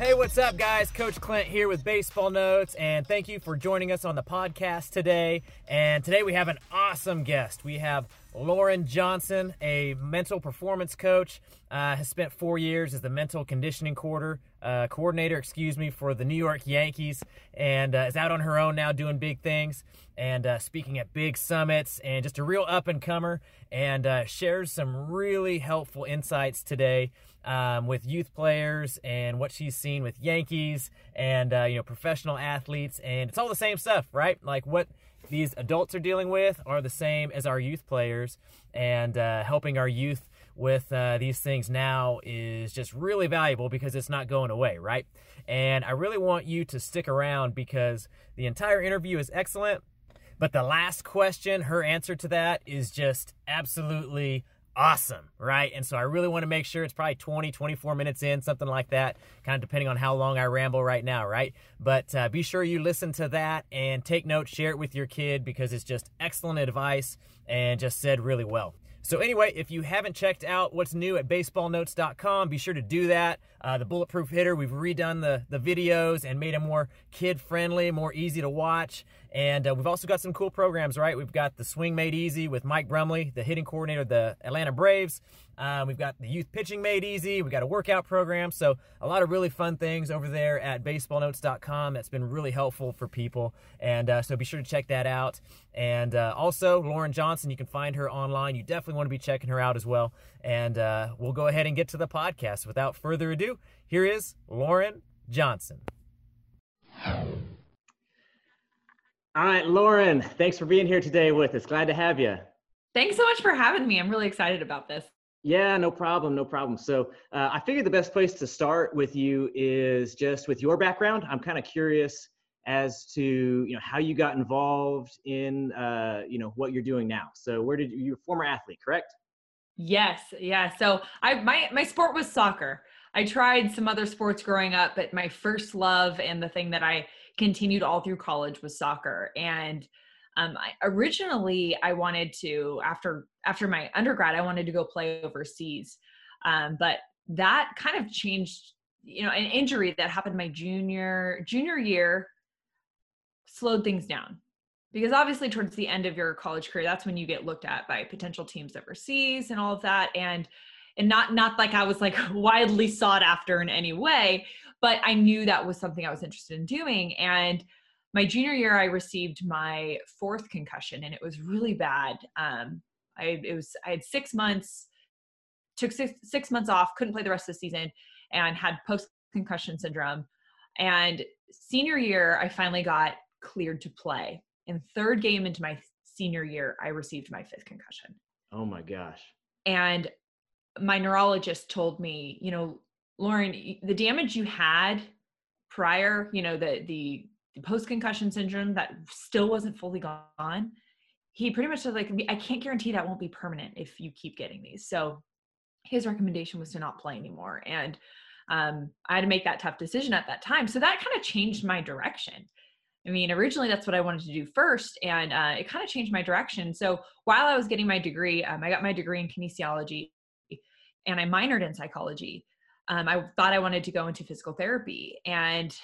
Hey, what's up, guys? Coach Clint here with Baseball Notes, and thank you for joining us on the podcast today. And today we have an awesome guest. We have Lauren Johnson, a mental performance coach, uh, has spent four years as the mental conditioning quarter, uh, coordinator, excuse me, for the New York Yankees, and uh, is out on her own now doing big things and uh, speaking at big summits, and just a real up and comer, and uh, shares some really helpful insights today um, with youth players and what she's seen with Yankees and uh, you know professional athletes, and it's all the same stuff, right? Like what these adults are dealing with are the same as our youth players, and uh, helping our youth with uh, these things now is just really valuable because it's not going away, right? And I really want you to stick around because the entire interview is excellent, but the last question, her answer to that is just absolutely awesome, right? And so I really want to make sure it's probably 20, 24 minutes in, something like that, kind of depending on how long I ramble right now, right? But uh, be sure you listen to that and take notes, share it with your kid because it's just excellent advice and just said really well. So, anyway, if you haven't checked out what's new at baseballnotes.com, be sure to do that. Uh, the Bulletproof Hitter, we've redone the, the videos and made them more kid friendly, more easy to watch. And uh, we've also got some cool programs, right? We've got the Swing Made Easy with Mike Brumley, the hitting coordinator of the Atlanta Braves. Uh, we've got the Youth Pitching Made Easy. We've got a workout program. So, a lot of really fun things over there at baseballnotes.com that's been really helpful for people. And uh, so, be sure to check that out. And uh, also, Lauren Johnson, you can find her online. You definitely want to be checking her out as well. And uh, we'll go ahead and get to the podcast. Without further ado, here is Lauren Johnson. All right, Lauren, thanks for being here today with us. Glad to have you. Thanks so much for having me. I'm really excited about this. Yeah, no problem, no problem. So uh, I figured the best place to start with you is just with your background. I'm kind of curious as to you know how you got involved in uh, you know what you're doing now. So where did you, you're a former athlete, correct? Yes, yeah. So I my my sport was soccer. I tried some other sports growing up, but my first love and the thing that I continued all through college was soccer. And um, I, originally, I wanted to after after my undergrad, I wanted to go play overseas, um, but that kind of changed. You know, an injury that happened my junior junior year slowed things down because obviously towards the end of your college career that's when you get looked at by potential teams overseas and all of that and and not not like I was like widely sought after in any way, but I knew that was something I was interested in doing. And my junior year, I received my fourth concussion, and it was really bad. Um, I it was I had six months, took six six months off, couldn't play the rest of the season, and had post concussion syndrome. And senior year, I finally got cleared to play. And third game into my senior year, I received my fifth concussion. Oh my gosh. And my neurologist told me, you know, Lauren, the damage you had prior, you know, the the, the post concussion syndrome that still wasn't fully gone. He pretty much said like, I can't guarantee that won't be permanent if you keep getting these. So his recommendation was to not play anymore, and um, I had to make that tough decision at that time. So that kind of changed my direction. I mean, originally that's what I wanted to do first, and uh, it kind of changed my direction. So while I was getting my degree, um, I got my degree in kinesiology and I minored in psychology. Um, I thought I wanted to go into physical therapy, and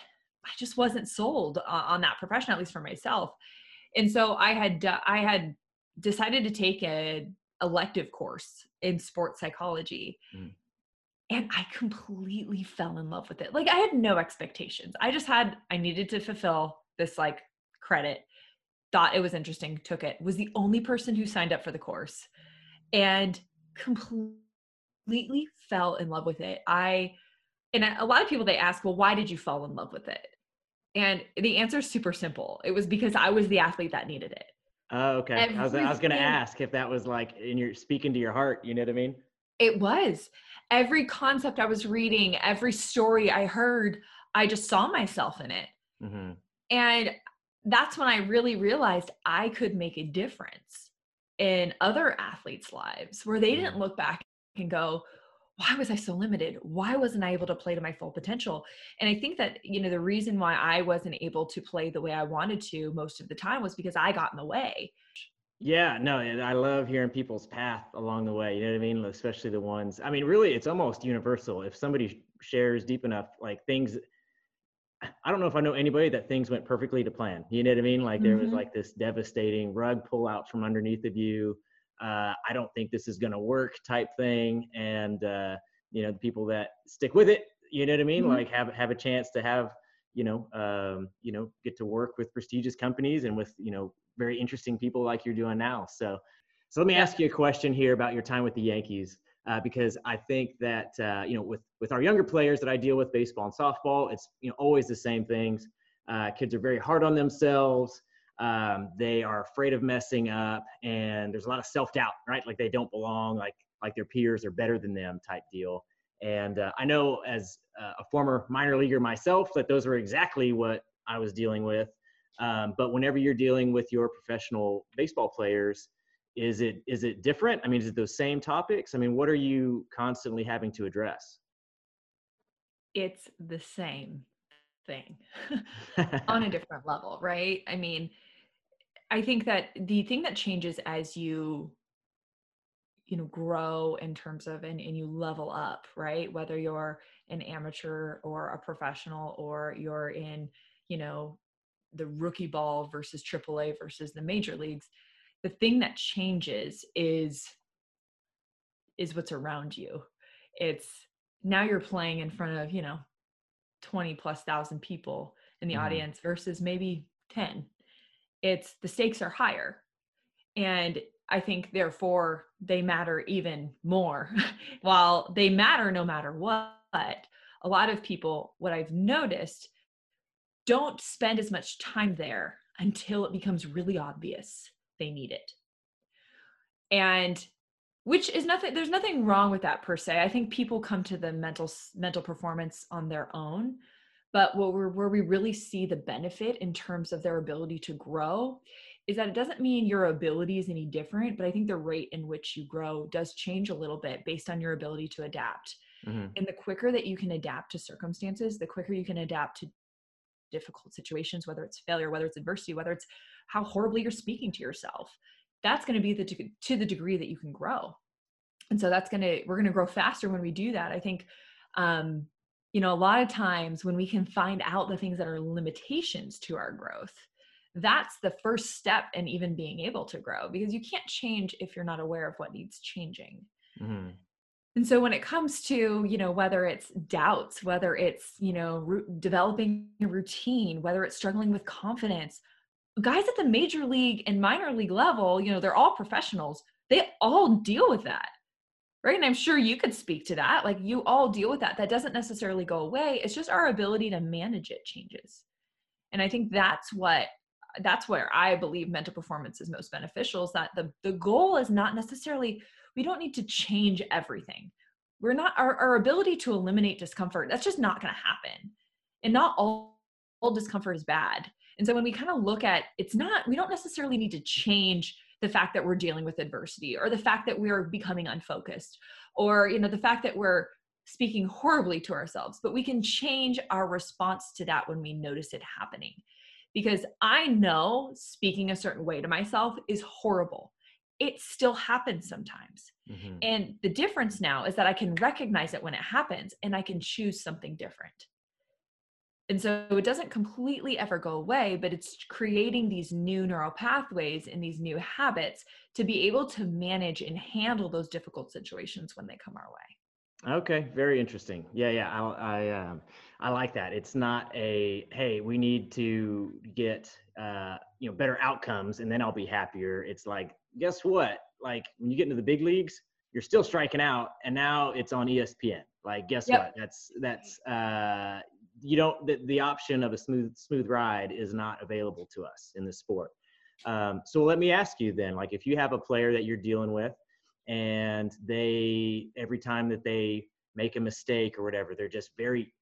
I just wasn't sold on that profession, at least for myself. And so I had I had decided to take a elective course in sports psychology. Mm. And I completely fell in love with it. Like I had no expectations. I just had I needed to fulfill this like credit. Thought it was interesting, took it. Was the only person who signed up for the course. And completely fell in love with it. I and a lot of people they ask, "Well, why did you fall in love with it?" And the answer is super simple. It was because I was the athlete that needed it. Oh, okay. I was I was going to ask if that was like in your speaking to your heart, you know what I mean? It was. Every concept I was reading, every story I heard, I just saw myself in it. Mm-hmm. And that's when I really realized I could make a difference in other athletes' lives where they didn't mm-hmm. look back and go, why was I so limited? Why wasn't I able to play to my full potential? And I think that, you know, the reason why I wasn't able to play the way I wanted to most of the time was because I got in the way. Yeah, no, I love hearing people's path along the way. You know what I mean? Especially the ones, I mean, really, it's almost universal. If somebody shares deep enough, like things. I don't know if I know anybody that things went perfectly to plan. You know what I mean? Like there was Mhm. like this devastating rug pull out from underneath of you. Uh, I don't think this is going to work type thing. And uh, you know, the people that stick with it, you know what I mean? Mhm. Like have have a chance to have you know um, you know get to work with prestigious companies and with you know very interesting people like you're doing now. So so let me ask you a question here about your time with the Yankees. Uh, because I think that uh, you know, with with our younger players that I deal with, baseball and softball, it's you know always the same things. Uh, kids are very hard on themselves. Um, they are afraid of messing up, and there's a lot of self doubt, right? Like they don't belong, like like their peers are better than them, type deal. And uh, I know as uh, a former minor leaguer myself that those were exactly what I was dealing with. Um, but whenever you're dealing with your professional baseball players, is it is it different? I mean, is it those same topics? I mean, what are you constantly having to address? it's the same thing on a different level, right? I mean, I think that the thing that changes as you you know grow in terms of and, and you level up right? Whether you're an amateur or a professional or you're in you know the rookie ball versus AAA versus the major leagues the thing that changes is is what's around you. It's now you're playing in front of you know 20 plus thousand people in the Mhm. audience versus maybe 10 it's the stakes are higher. And i think therefore they matter even more. While they matter no matter what a lot of people what i've noticed don't spend as much time there until it becomes really obvious they need it. And which is nothing there's nothing wrong with that per se. I think people come to the mental mental performance on their own but what we're, where we really see the benefit in terms of their ability to grow is that it doesn't mean your ability is any different but i think the rate in which you grow does change a little bit based on your ability to adapt Mhm. and the quicker that you can adapt to circumstances the quicker you can adapt to difficult situations whether it's failure whether it's adversity whether it's how horribly you're speaking to yourself that's going to be the deg- to the degree that you can grow and so that's going to we're going to grow faster when we do that i think um you know a lot of times when we can find out the things that are limitations to our growth that's the first step in even being able to grow because you can't change if you're not aware of what needs changing Mhm. and so when it comes to, you know, whether it's doubts, whether it's, you know, ru- developing a routine, whether it's struggling with confidence, guys at the major league and minor league level, you know, they're all professionals. They all deal with that. Right? And I'm sure you could speak to that. Like you all deal with that. That doesn't necessarily go away. It's just our ability to manage it changes. And I think that's what that's where I believe mental performance is most beneficial is that the the goal is not necessarily we don't need to change everything. We're not our, our ability to eliminate discomfort, that's just not gonna happen. And not all, all discomfort is bad. And so when we kind of look at it's not, we don't necessarily need to change the fact that we're dealing with adversity or the fact that we're becoming unfocused or you know the fact that we're speaking horribly to ourselves, but we can change our response to that when we notice it happening. Because I know speaking a certain way to myself is horrible. It still happens sometimes. Mhm. And the difference now is that I can recognize it when it happens and I can choose something different. And so it doesn't completely ever go away, but it's creating these new neural pathways and these new habits to be able to manage and handle those difficult situations when they come our way. Okay, very interesting. Yeah, yeah, I, I, um, I like that. It's not a hey, we need to get uh, you know better outcomes, and then I'll be happier. It's like, guess what? Like when you get into the big leagues, you're still striking out, and now it's on ESPN. Like, guess Yep. what? That's that's uh, you don't the, the option of a smooth smooth ride is not available to us in this sport. Um, so let me ask you then, like, if you have a player that you're dealing with and they every time that they make a mistake or whatever they're just very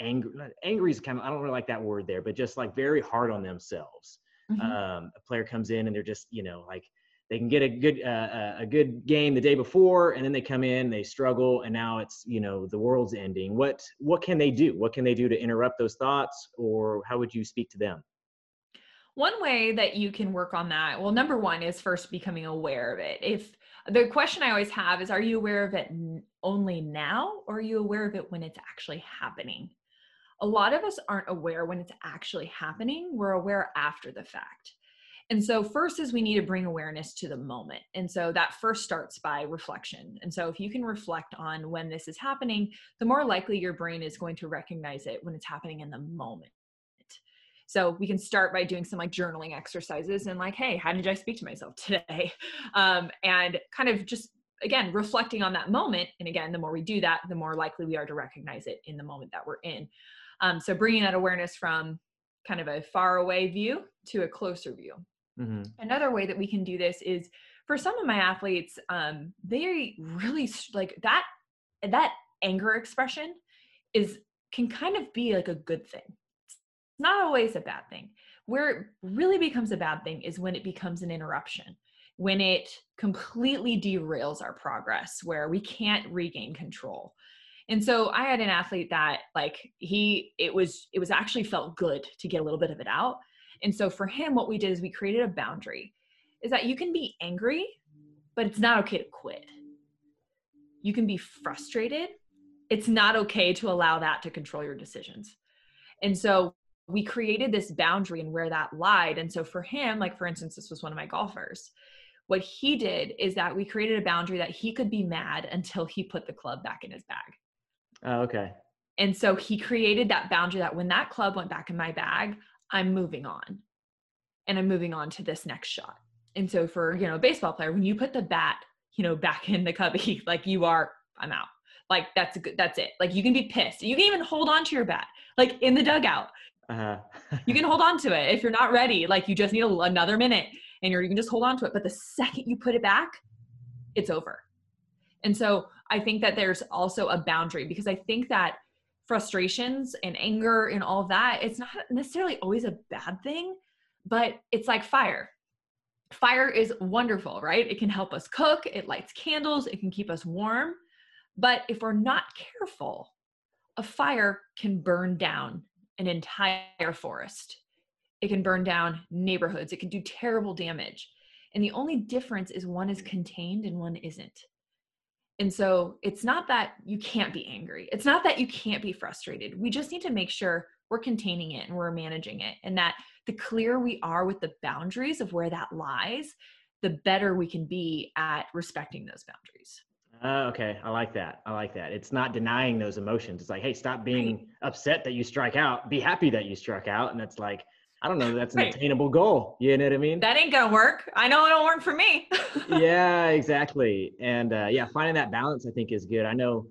angry angry is kind of i don't really like that word there but just like very hard on themselves Mhm. um, a player comes in and they're just you know like they can get a good uh, uh, a good game the day before and then they come in they struggle and now it's you know the world's ending what what can they do what can they do to interrupt those thoughts or how would you speak to them One way that you can work on that, well, number one is first becoming aware of it. If the question I always have is, are you aware of it only now, or are you aware of it when it's actually happening? A lot of us aren't aware when it's actually happening. We're aware after the fact. And so, first is we need to bring awareness to the moment. And so, that first starts by reflection. And so, if you can reflect on when this is happening, the more likely your brain is going to recognize it when it's happening in the moment. So we can start by doing some like journaling exercises and like, hey, how did I speak to myself today? Um, and kind of just again reflecting on that moment. And again, the more we do that, the more likely we are to recognize it in the moment that we're in. Um, so bringing that awareness from kind of a far away view to a closer view. Mm-hmm. Another way that we can do this is for some of my athletes, um, they really like that that anger expression is can kind of be like a good thing It's not always a bad thing. Where it really becomes a bad thing is when it becomes an interruption, when it completely derails our progress, where we can't regain control. And so I had an athlete that like he it was it was actually felt good to get a little bit of it out. And so for him what we did is we created a boundary is that you can be angry but it's not okay to quit. You can be frustrated. It's not okay to allow that to control your decisions. And so we created this boundary and where that lied. And so for him, like for instance, this was one of my golfers. What he did is that we created a boundary that he could be mad until he put the club back in his bag. Oh, okay. And so he created that boundary that when that club went back in my bag, I'm moving on. And I'm moving on to this next shot. And so for, you know, a baseball player, when you put the bat, you know, back in the cubby, like you are, I'm out. Like that's good. That's it. Like you can be pissed. You can even hold on to your bat, like in the dugout. Uh-huh. you can hold on to it if you're not ready. Like you just need a, another minute and you're, you can just hold on to it. But the second you put it back, it's over. And so I think that there's also a boundary because I think that frustrations and anger and all that, it's not necessarily always a bad thing, but it's like fire. Fire is wonderful, right? It can help us cook, it lights candles, it can keep us warm. But if we're not careful, a fire can burn down an entire forest. It can burn down neighborhoods. It can do terrible damage. And the only difference is one is contained and one isn't. And so it's not that you can't be angry. It's not that you can't be frustrated. We just need to make sure we're containing it and we're managing it. And that the clearer we are with the boundaries of where that lies, the better we can be at respecting those boundaries. Uh, okay, I like that. I like that. It's not denying those emotions. It's like, hey, stop being right. upset that you strike out. Be happy that you struck out. And it's like, I don't know, that's an right. attainable goal. You know what I mean? That ain't gonna work. I know it'll work for me. yeah, exactly. And uh, yeah, finding that balance, I think, is good. I know,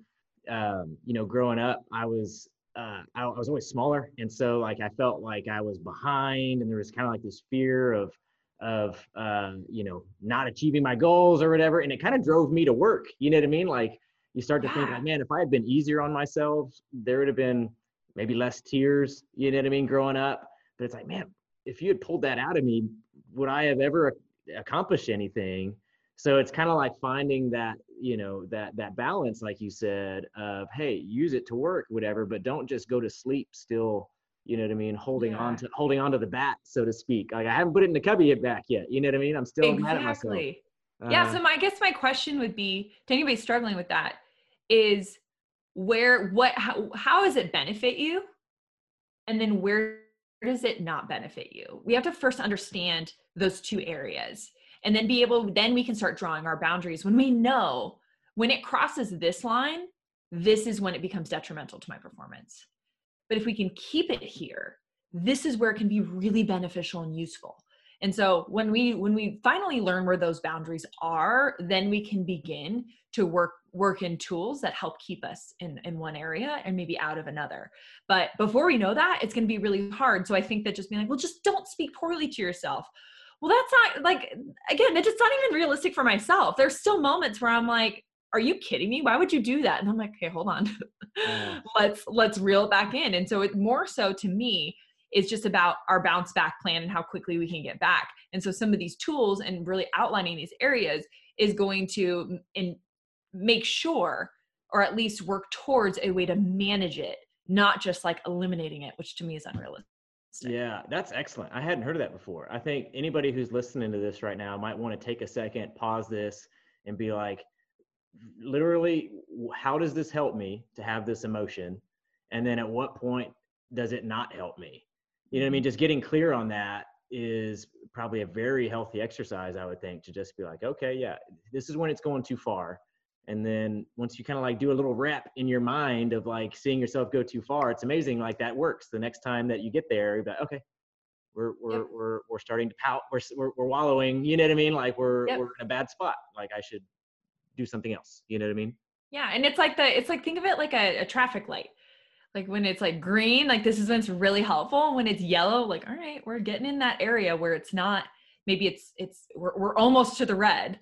um, you know, growing up, I was uh, I, I was always smaller, and so like I felt like I was behind, and there was kind of like this fear of of uh, you know not achieving my goals or whatever and it kind of drove me to work you know what i mean like you start to yeah. think like man if i had been easier on myself there would have been maybe less tears you know what i mean growing up but it's like man if you had pulled that out of me would i have ever accomplished anything so it's kind of like finding that you know that that balance like you said of hey use it to work whatever but don't just go to sleep still you know what I mean, holding yeah. on to holding on to the bat, so to speak. Like I haven't put it in the cubby yet back yet. You know what I mean? I'm still exactly. mad at myself. Uh, yeah. So my, I guess my question would be to anybody struggling with that is where what how, how does it benefit you? And then where does it not benefit you? We have to first understand those two areas and then be able then we can start drawing our boundaries when we know when it crosses this line, this is when it becomes detrimental to my performance but if we can keep it here, this is where it can be really beneficial and useful. And so when we when we finally learn where those boundaries are, then we can begin to work work in tools that help keep us in in one area and maybe out of another. But before we know that, it's going to be really hard. So I think that just being like, well, just don't speak poorly to yourself. Well, that's not like again, it's just not even realistic for myself. There's still moments where I'm like, are you kidding me? Why would you do that? And I'm like, okay, hold on. Mm. let's let's reel it back in. And so it more so to me is just about our bounce back plan and how quickly we can get back. And so some of these tools and really outlining these areas is going to in, make sure or at least work towards a way to manage it, not just like eliminating it, which to me is unrealistic. Yeah, that's excellent. I hadn't heard of that before. I think anybody who's listening to this right now might want to take a second, pause this, and be like, literally, how does this help me to have this emotion? And then at what point does it not help me? You know what I mean? Mm-hmm. Just getting clear on that is probably a very healthy exercise, I would think, to just be like, okay, yeah, this is when it's going too far. And then once you kind of like do a little rep in your mind of like seeing yourself go too far, it's amazing. Like that works. The next time that you get there, you're like, okay, we're we're Yep. we're we're starting to pout. We're, we're we're wallowing. You know what I mean? Like we're Yep. we're in a bad spot. Like I should do something else. You know what I mean? Yeah, and it's like the it's like think of it like a, a traffic light. Like when it's like green, like this is when it's really helpful. When it's yellow, like all right, we're getting in that area where it's not. Maybe it's it's we're we're almost to the red,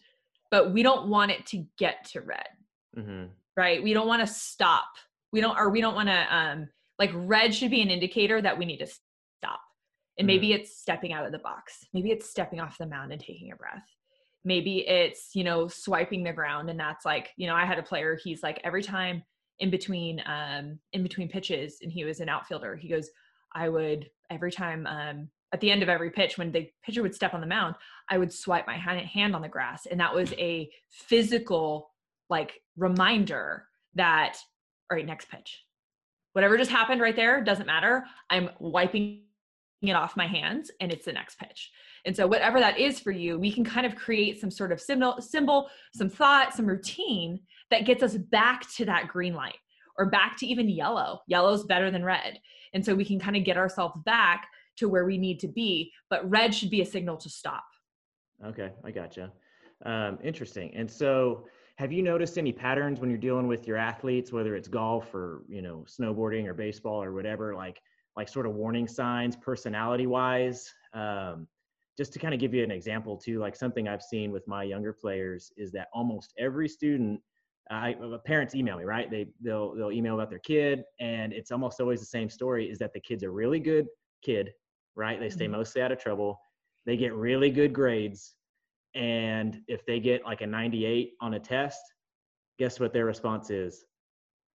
but we don't want it to get to red, Mm-hmm. right? We don't want to stop. We don't or we don't want to um like red should be an indicator that we need to stop. And maybe it's stepping out of the box. Maybe it's stepping off the mound and taking a breath maybe it's you know swiping the ground and that's like you know i had a player he's like every time in between um in between pitches and he was an outfielder he goes i would every time um at the end of every pitch when the pitcher would step on the mound i would swipe my hand, on the grass and that was a physical like reminder that all right next pitch whatever just happened right there doesn't matter i'm wiping it off my hands and it's the next pitch and so whatever that is for you, we can kind of create some sort of symbol, symbol, some thought, some routine that gets us back to that green light or back to even yellow. Yellow's better than red. And so we can kind of get ourselves back to where we need to be, but red should be a signal to stop. Okay, I gotcha. Um, interesting. And so, have you noticed any patterns when you're dealing with your athletes, whether it's golf or you know snowboarding or baseball or whatever, like like sort of warning signs, personality wise? Um, just to kind of give you an example too, like something I've seen with my younger players is that almost every student, I, uh, parents email me, right? They they'll they'll email about their kid, and it's almost always the same story: is that the kid's a really good kid, right? They stay Mhm. mostly out of trouble. They get really good grades, and if they get like a 98 on a test, guess what their response is?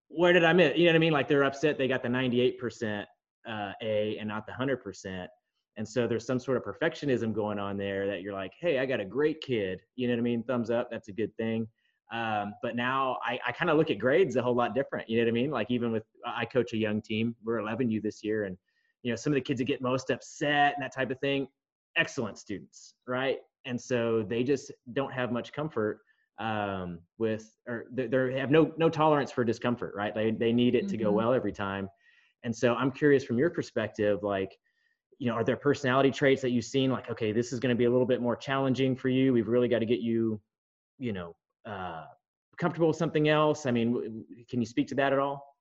Where did I miss? You know what I mean? Like they're upset they got the 98% uh, A and not the 100%. And so there's some sort of perfectionism going on there that you're like, hey, I got a great kid. You know what I mean? Thumbs up. That's a good thing. Um, but now I, I kind of look at grades a whole lot different. You know what I mean? Like even with I coach a young team. We're 11U this year, and you know some of the kids that get most upset and that type of thing, excellent students, right? And so they just don't have much comfort um, with, or they they have no no tolerance for discomfort, right? They they need it to go Mhm. well every time. And so I'm curious from your perspective, like you know, are there personality traits that you've seen like, okay, this is going to be a little bit more challenging for you. We've really got to get you, you know, uh, comfortable with something else. I mean, can you speak to that at all?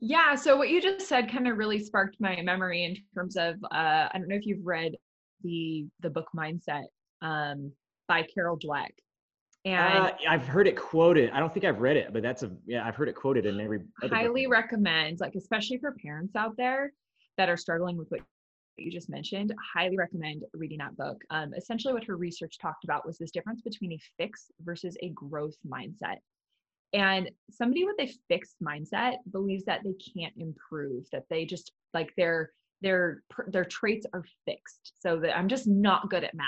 Yeah. So what you just said kind of really sparked my memory in terms of uh, I don't know if you've read the the book Mindset um, by Carol Dweck. And Uh, I've heard it quoted. I don't think I've read it, but that's a yeah. I've heard it quoted in every. other book. highly recommend, like especially for parents out there that are struggling with what you just mentioned, highly recommend reading that book. Um, essentially, what her research talked about was this difference between a fix versus a growth mindset. And somebody with a fixed mindset believes that they can't improve, that they just like their their their traits are fixed. So that I'm just not good at math,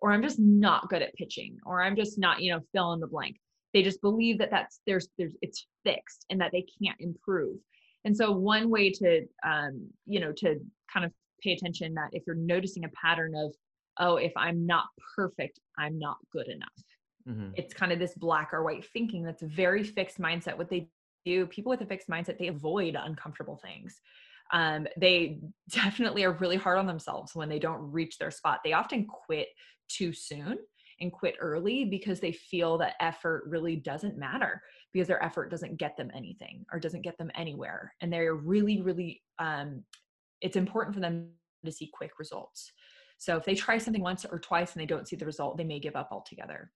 or I'm just not good at pitching, or I'm just not, you know, fill in the blank. They just believe that that's there's there's it's fixed and that they can't improve. And so one way to um, you know to kind of pay attention that if you're noticing a pattern of oh if I'm not perfect, I'm not good enough Mhm. it's kind of this black or white thinking that's a very fixed mindset. What they do people with a fixed mindset they avoid uncomfortable things. Um, they definitely are really hard on themselves when they don't reach their spot. They often quit too soon and quit early because they feel that effort really doesn't matter because their effort doesn't get them anything or doesn't get them anywhere. And they're really really um, it's important for them to see quick results. So if they try something once or twice and they don't see the result they may give up altogether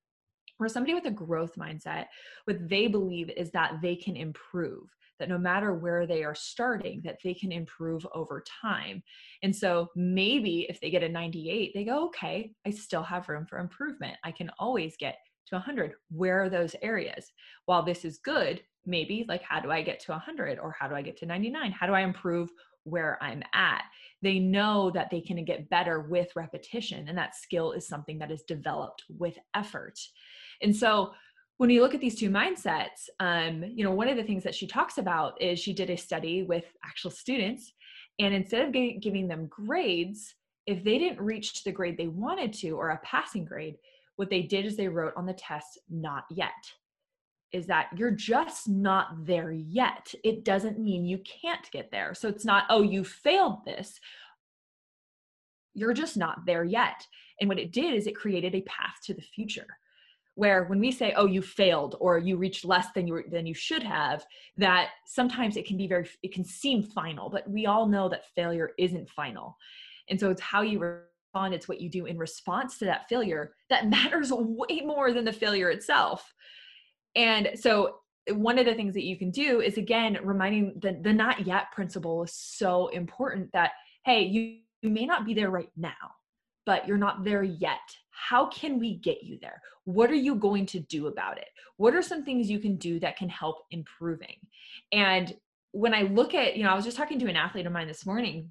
or somebody with a growth mindset what they believe is that they can improve that no matter where they are starting that they can improve over time. And so maybe if they get a 98 they go okay i still have room for improvement. I can always get to 100 where are those areas? While this is good maybe like how do i get to 100 or how do i get to 99 how do i improve where I'm at. They know that they can get better with repetition, and that skill is something that is developed with effort. And so, when you look at these two mindsets, um, you know, one of the things that she talks about is she did a study with actual students, and instead of g- giving them grades, if they didn't reach the grade they wanted to or a passing grade, what they did is they wrote on the test, not yet. Is that you're just not there yet. It doesn't mean you can't get there. So it's not, oh, you failed this. You're just not there yet. And what it did is it created a path to the future where when we say oh you failed or you reached less than you than you should have that sometimes it can be very it can seem final but we all know that failure isn't final. And so it's how you respond it's what you do in response to that failure that matters way more than the failure itself. And so one of the things that you can do is again reminding the, the not yet principle is so important that hey you, you may not be there right now but you're not there yet how can we get you there? What are you going to do about it? What are some things you can do that can help improving? And when i look at you know i was just talking to an athlete of mine this morning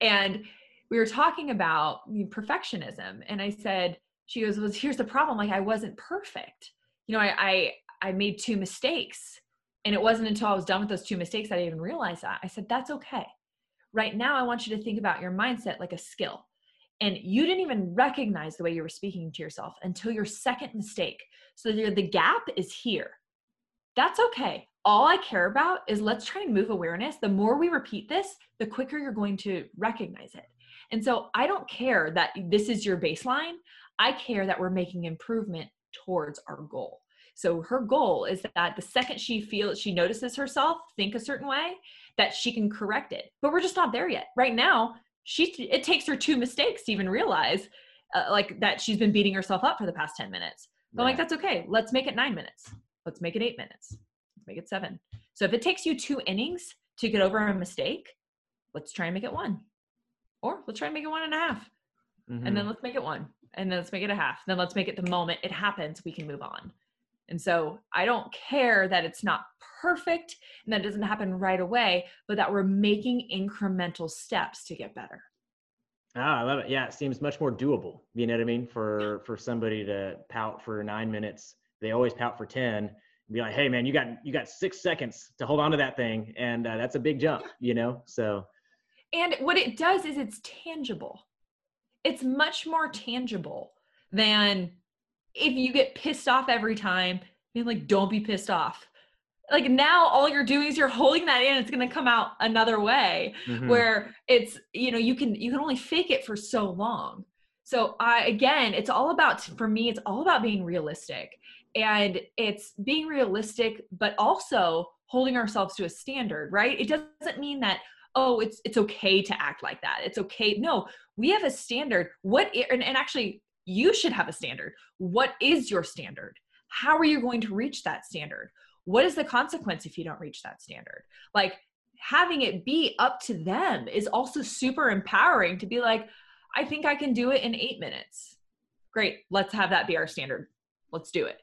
and we were talking about perfectionism and i said she goes well here's the problem like i wasn't perfect. You know i i, I made two mistakes and it wasn't until i was done with those two mistakes that i even realized that. I said that's okay. Right now i want you to think about your mindset like a skill and you didn't even recognize the way you were speaking to yourself until your second mistake. So the gap is here. That's okay. All I care about is let's try and move awareness. The more we repeat this, the quicker you're going to recognize it. And so I don't care that this is your baseline. I care that we're making improvement towards our goal. So her goal is that the second she feels she notices herself think a certain way, that she can correct it. But we're just not there yet. Right now, she it takes her two mistakes to even realize uh, like that she's been beating herself up for the past 10 minutes. But right. like that's okay. Let's make it nine minutes. Let's make it eight minutes. Let's make it seven. So if it takes you two innings to get over a mistake let's try and make it one. Or let's try and make it one and a half. Mm-hmm. and then let's make it one. And then let's make it a half. Then let's make it the moment it happens we can move on and so I don't care that it's not perfect and that doesn't happen right away, but that we're making incremental steps to get better. Ah, I love it. Yeah, it seems much more doable. You know what I mean? For for somebody to pout for nine minutes, they always pout for ten. Be like, hey man, you got you got six seconds to hold on to that thing, and uh, that's a big jump. You know, so. And what it does is it's tangible. It's much more tangible than if you get pissed off every time, being like, don't be pissed off. Like now, all you're doing is you're holding that in. It's going to come out another way, mm-hmm. where it's you know you can you can only fake it for so long. So I again, it's all about for me. It's all about being realistic, and it's being realistic, but also holding ourselves to a standard. Right? It doesn't mean that oh it's it's okay to act like that it's okay no we have a standard what and, and actually you should have a standard. What is your standard? How are you going to reach that standard? What is the consequence if you don't reach that standard? Like having it be up to them is also super empowering to be like, I think I can do it in eight minutes. Great, let's have that be our standard. Let's do it.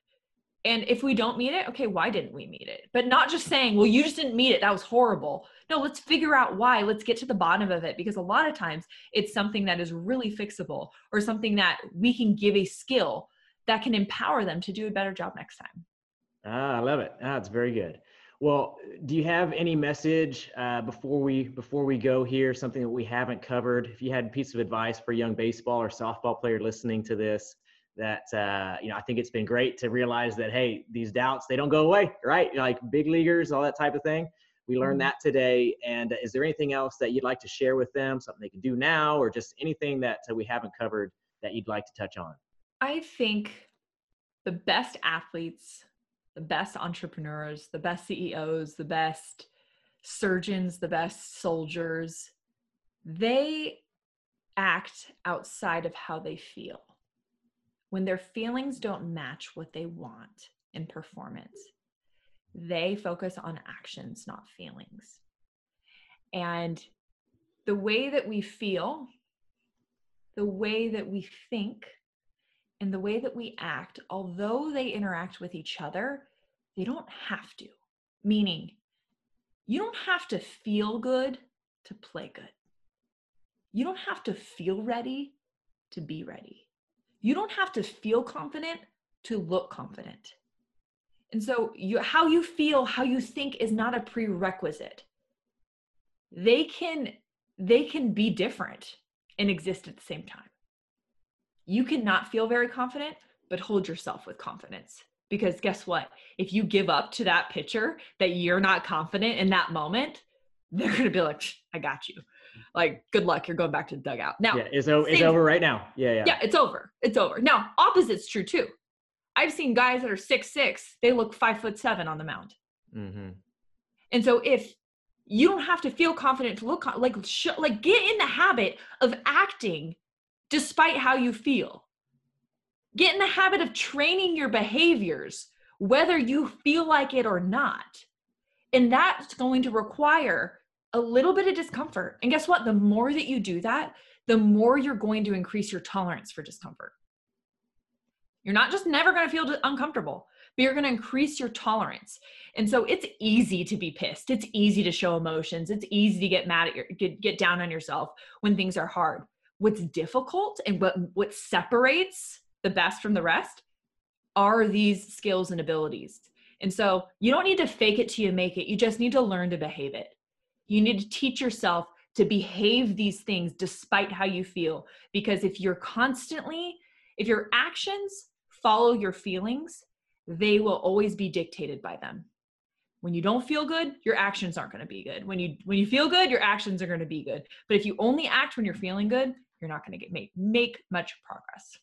And if we don't meet it, okay, why didn't we meet it? But not just saying, well, you just didn't meet it. That was horrible. No, let's figure out why. Let's get to the bottom of it because a lot of times it's something that is really fixable or something that we can give a skill that can empower them to do a better job next time. Ah, I love it. Ah, it's very good. Well, do you have any message uh, before we before we go here? Something that we haven't covered. If you had a piece of advice for a young baseball or softball player listening to this, that uh, you know i think it's been great to realize that hey these doubts they don't go away right like big leaguers all that type of thing we learned mm-hmm. that today and is there anything else that you'd like to share with them? Something they can do now or just anything that uh, we haven't covered that you'd like to touch on? I think the best athletes the best entrepreneurs the best ceos the best surgeons the best soldiers they act outside of how they feel. When their feelings don't match what they want in performance, they focus on actions, not feelings. And the way that we feel, the way that we think, and the way that we act, although they interact with each other, they don't have to. Meaning, you don't have to feel good to play good. You don't have to feel ready to be ready. You don't have to feel confident to look confident. And so you, how you feel, how you think is not a prerequisite. They can they can be different and exist at the same time. You cannot feel very confident, but hold yourself with confidence. Because guess what? If you give up to that pitcher that you're not confident in that moment, they're going to be like, I got you. Like, good luck. You're going back to the dugout. Now, yeah, it's, o- it's over right now. Yeah, yeah. Yeah, it's over. It's over. Now, opposite's true too. I've seen guys that are six six, they look five foot seven on the mound. Mm-hmm. And so if you don't have to feel confident to look like sh- like get in the habit of acting despite how you feel. Get in the habit of training your behaviors whether you feel like it or not. And that's going to require a little bit of discomfort. And guess what? The more that you do that, the more you're going to increase your tolerance for discomfort. You're not just never going to feel uncomfortable, but you're going to increase your tolerance. And so it's easy to be pissed. It's easy to show emotions. It's easy to get mad at your get, get down on yourself when things are hard. What's difficult and what what separates the best from the rest are these skills and abilities. And so you don't need to fake it till you make it. You just need to learn to behave it. You need to teach yourself to behave these things despite how you feel. Because if you're constantly, if your actions follow your feelings, they will always be dictated by them. When you don't feel good, your actions aren't going to be good. When you when you feel good, your actions are going to be good. But if you only act when you're feeling good, you're not going to get make make much progress.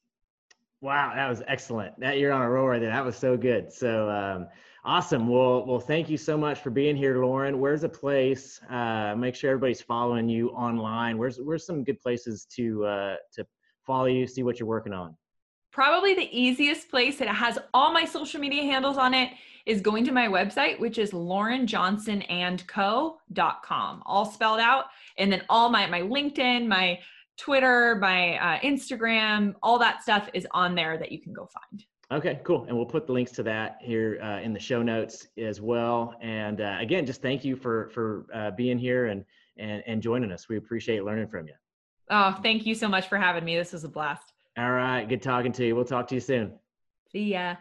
Wow, that was excellent. That you're on a roll right there. That was so good. So um, awesome. Well, well, thank you so much for being here, Lauren. Where's a place? Uh, make sure everybody's following you online. Where's where's some good places to uh, to follow you, see what you're working on? Probably the easiest place that has all my social media handles on it is going to my website, which is laurenjohnsonandco.com, all spelled out. And then all my my LinkedIn, my Twitter, my uh, Instagram, all that stuff is on there that you can go find. Okay, cool. And we'll put the links to that here uh, in the show notes as well. And uh, again, just thank you for for uh, being here and, and and joining us. We appreciate learning from you. Oh, thank you so much for having me. This was a blast. All right, good talking to you. We'll talk to you soon. See ya.